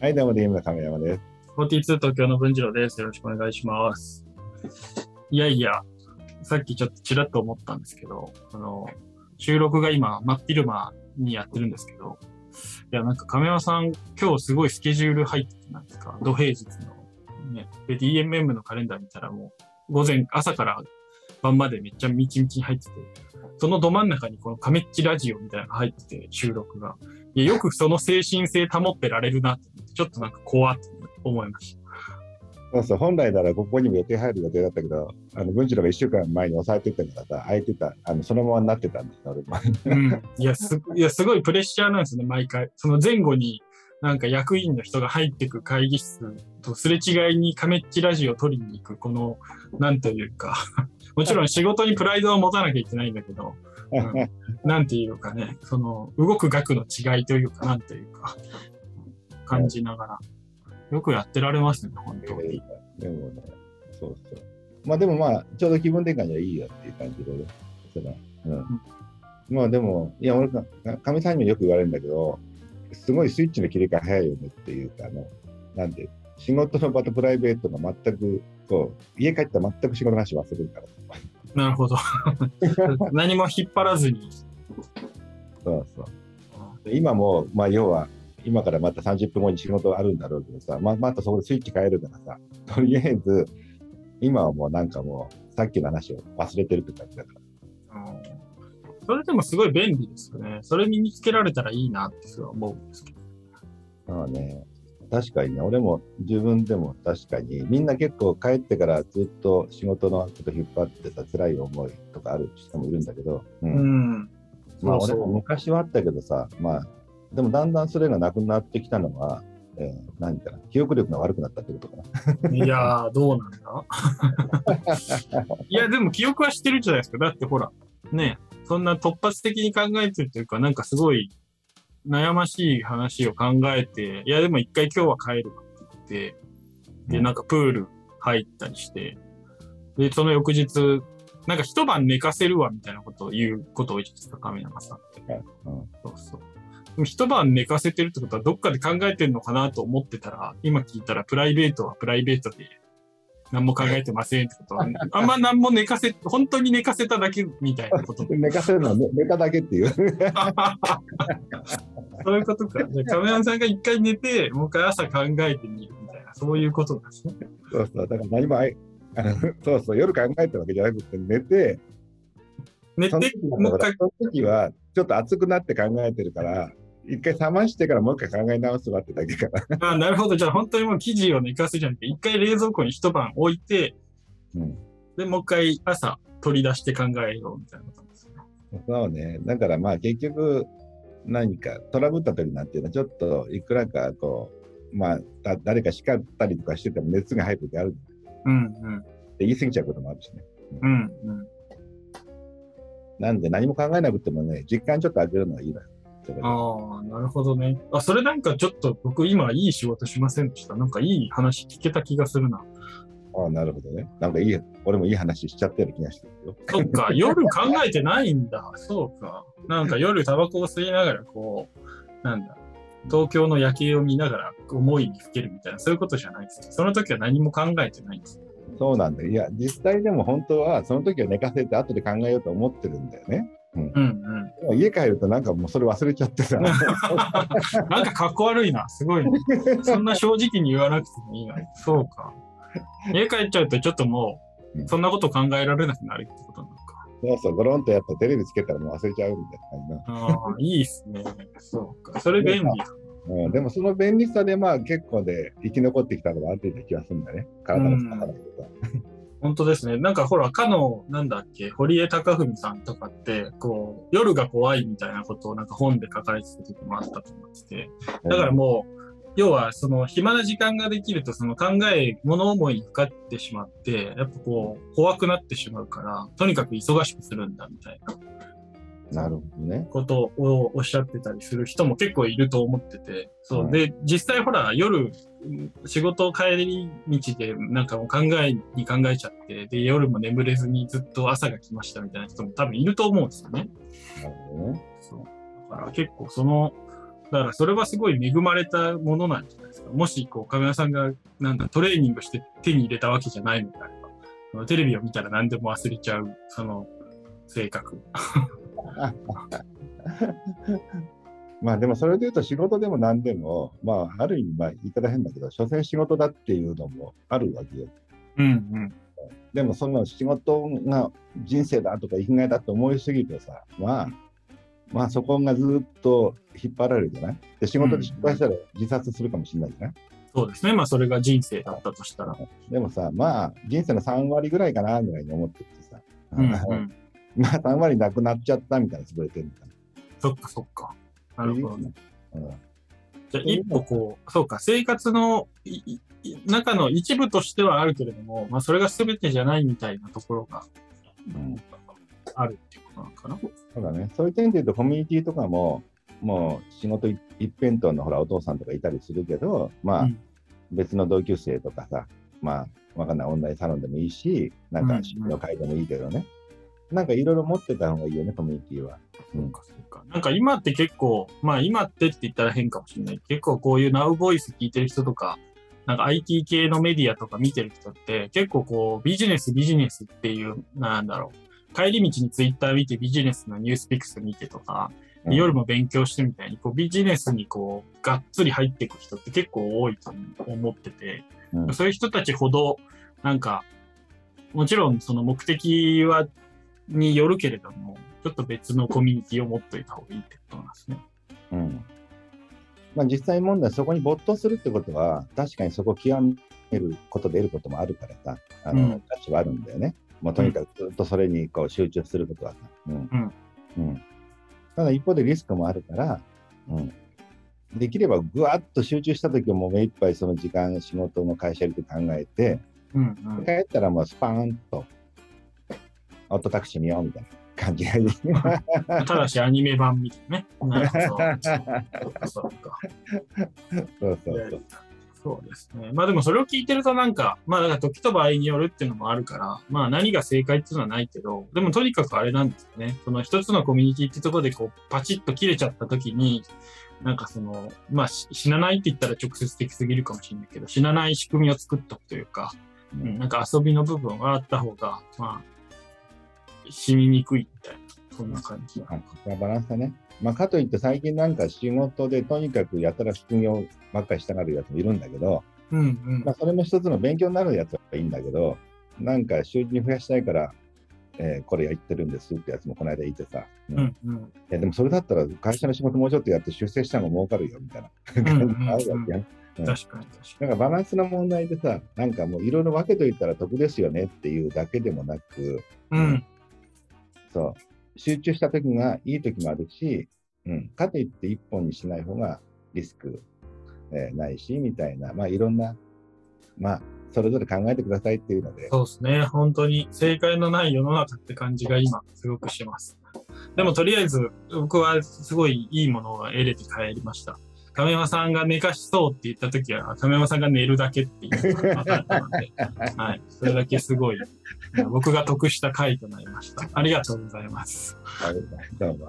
はい、どうも DM の亀山です。42東京の文次郎です。よろしくお願いします。いやいや、さっきちょっとちらっと思ったんですけど、あの、収録が今、真っ昼間にやってるんですけど、いや、なんか亀山さん、今日すごいスケジュール入っててなんですか？土平日の。ね。で、DMM のカレンダー見たらもう、午前、朝から晩までめっちゃみちみちに入ってて、そのど真ん中にこのカメッチラジオみたいなのが入ってて、収録が。いや、よくその精神性保ってられるなってちょっとなんか怖って思いました。そうそう、本来ならここにも予定入る予定だったけど、あの、文次郎が1週間前に抑えてったからさ、空いてた、あの、そのままになってたんですよ、俺も。うん。いや、す、いや、すごいプレッシャーなんですよね、毎回。その前後に、なんか役員の人が入ってく会議室とすれ違いにカメッチラジオを取りに行く、この、なんというか、もちろん仕事にプライドを持たなきゃいけないんだけど、うんなんていうかね、その、動く額の違いというか、なんていうか、感じながら、よくやってられますね、本当に。でもね、そうそう。まあでもまあ、ちょうど気分転換にはいいよっていう感じでね。そのうん。まあでも、いや、俺か、かみさんにもよく言われるんだけど、すごいスイッチの切り替え早いよねっていうか、あの、なんで、仕事の場とプライベートが全く、こう、家帰ったら全く仕事の話忘れるから。なるほど。何も引っ張らずに。そうそう。で今も、まあ要は、今からまた30分後に仕事あるんだろうけどさ、ままたそこでスイッチ変えるからさ、とりあえず、今はもうなんかもう、さっきの話を忘れてるって感じだから。うんそれでもすごい便利ですよね。それ身につけられたらいいなって思うんですけど。まあね、確かにね、俺も自分でも確かに、みんな結構帰ってからずっと仕事のこと引っ張ってさ、辛い思いとかある人もいるんだけど、うんうん。まあ俺も昔はあったけどさ、まあ、でもだんだんそれがなくなってきたのは、えー何かな、記憶力が悪くなったってことかな。いやー、どうなんだ？いや、でも記憶はしてるじゃないですか。だってほら、ね、そんな突発的に考えてるというか、なんかすごい悩ましい話を考えて、いや、でも一回今日は帰るわって言って、で、うんなんかプール入ったりして、で、その翌日、なんか一晩寝かせるわみたいなことを言うことを言ってた亀山さんって。うんそうそう。でも一晩寝かせてるってことはどっかで考えてるのかなと思ってたら、今聞いたらプライベートはプライベートで何も考えてませんってことは、あんま何も寝かせ、本当に寝かせただけみたいなこと。寝かせるのは寝寝ただけっていう。そういうことか。じゃあ亀山さんが一回寝て、もう一回朝考えてみるみたいな、そういうことなんですね。そうそう、だから何もあの そうそう、夜考えたわけじゃなくて、寝て、寝て時、もう一回、その時は、ちょっと熱くなって考えてるから、一回冷ましてからもう一回考え直すわってだけかな。あなるほど。じゃあ本当にもう生地を寝かすじゃなくて、一回冷蔵庫に一晩置いて、うんで、もう一回朝取り出して考えようみたいなことですね。そうね。だからまあ結局、何かトラブった時なんていうのは、ちょっといくらかこう、まあ、だ誰か叱ったりとかしてても熱が入る時あるってうんうん。言い過ぎちゃうこともあるしね。うんうん。なんで何も考えなくてもね、時間ちょっと空けるのはいいのよ。ああ、なるほどね。あ、それなんかちょっと僕今いい仕事しませんでした？なんかいい話聞けた気がするな。ああ、なるほどね。なんかいい、俺もいい話しちゃったような気がしてるよ。そっか、夜考えてないんだ。そうか。なんか夜タバコを吸いながらこう、なんだ。東京の夜景を見ながら思いにふけるみたいな、そういうことじゃないです。その時は何も考えてないんです。そうなんだよ。いや、実際でも本当は、その時は寝かせて後で考えようと思ってるんだよね。うんうん。でも家帰るとなんかもうそれ忘れちゃってさ。なんかかっこ悪いな。すごいね。そんな正直に言わなくてもいいのに。そうか。家帰っちゃうとちょっともうんう、そんなこと考えられなくなるってことなのか。そうそう、ゴロンとやっぱテレビつけたらもう忘れちゃうみたいな。ああ、いいっすね。そうか。それ便利だ。うん、でもその便利さでまあ結構で生き残ってきたのがある気がするんだね。体の使わないとか。本当ですね。なんかほら、かの、なんだっけ、堀江貴文さんとかって、こう、夜が怖いみたいなことをなんか本で書かれてた時もあったと思ってて。だからもう、要は、その、暇な時間ができると、その考え、物思いにかかってしまって、やっぱこう、怖くなってしまうから、とにかく忙しくするんだ、みたいななるほどね。ことをおっしゃってたりする人も結構いると思ってて、そうう。んで、実際ほら、夜、うん仕事帰り道で、なんかもう考えに考えちゃって、で、夜も眠れずにずっと朝が来ましたみたいな人も多分いると思うんですよね。なるほどね。そう。だから結構その、だからそれはすごい恵まれたものなんじゃないですか。もし、こう、亀山さんが、なんだ、トレーニングして手に入れたわけじゃないのであれば、テレビを見たら何でも忘れちゃう、その、性格。まあでもそれで言うと仕事でも何でも、まあある意味、まあ言い方変だけど、所詮仕事だっていうのもあるわけよ。うんうん。でもその仕事が人生だとか生きがいだと思いすぎてさ、まあ、まあそこがずっと引っ張られるじゃない？で仕事で失敗したら自殺するかもしれないじゃない、そうですね。まあそれが人生だったとしたら。でもさ、まあ人生の3割ぐらいかなぐらいに思っててさ、うんうん。まあ3割なくなっちゃったみたいな潰れてるみたいな。そっかそっか。なるほどね。うんじゃあ一歩こう、そうか、生活の中の一部としてはあるけれども、まあそれが全てじゃないみたいなところがうんあるっていうことなのかな？そうだね。そういう点で言うと、コミュニティとかも、もう仕事一一辺倒のほらお父さんとかいたりするけど、まあ、うん別の同級生とかさ、まあ、わかんない、オンラインサロンでもいいし、なんかうん趣味の会でもいいけどね。なんかいろいろ持ってた方がいいよね、コミュニティは。うん。そうか。なんか今って結構、まあ今ってって言ったら変かもしれない。結構こういう Now Voice 聞いてる人とか、なんか IT 系のメディアとか見てる人って結構こうビジネスビジネスっていう、なんだろう。帰り道に Twitter 見てビジネスのニュースピックス見てとか、うん夜も勉強してみたいに、こうビジネスにこうがっつり入っていく人って結構多いと思ってて、うんそういう人たちほど、なんか、もちろんその目的は、によるけれども、ちょっと別のコミュニティを持っといた方がいいってことなんですね。うん。まあ実際問題、そこに没頭するってことは、確かにそこを極めることで得ることもあるからさ、あの、うん価値はあるんだよね。もうとにかくずっとそれにこう集中することはさ。うん。うん。うん。ただ一方でリスクもあるから、うん。できればぐわっと集中した時はもう目いっぱいその時間、仕事の会社やると考えて、うんうん。帰ったらもうスパーンと、オートタクシー見ようみたいな感じがいい。ただしアニメ版みたいなね。なるほど。そうか。そうそうそう。そうですね。まあでもそれを聞いてるとなんか、まあだから時と場合によるっていうのもあるから、まあ何が正解っていうのはないけど、でもとにかくあれなんですよね。その一つのコミュニティってところでこうパチッと切れちゃった時に、なんかその、まあし死なないって言ったら直接的すぎるかもしれないけど、死なない仕組みを作っとくというか、ううんん、なんか遊びの部分はあった方が、まあ、死ににくいみたいな、そんな感じ。バランスだね。まあ、かといって最近なんか仕事でとにかくやたら副業ばっかりしたがるやつもいるんだけど、うんうんまあ、それも一つの勉強になるやつはいいんだけど、なんか収入増やしたいから、えーこれやってるんですってやつもこの間言ってさ、うんいうんうんやでもそれだったら会社の仕事もうちょっとやって出世した方が儲かるよみたいなうん感うん じがあるわけやん。確かに確かだからバランスの問題でさ、なんかもういろいろ分けといたら得ですよねっていうだけでもなく、に。うん。そう、集中した時がいい時もあるし、うん、かといって一本にしない方がリスク、えーないし、みたいな、まあいろんな、まあ、それぞれ考えてくださいっていうので、そうですね。本当に正解のない世の中って感じが今すごくします。でもとりあえず僕はすごいいいものを得れて帰りました。亀山さんが寝かしそうって言った時は亀山さんが寝るだけっていうのが分かったので、はい。それだけすごい僕が得した回となりました。ありがとうございます。はいどうも。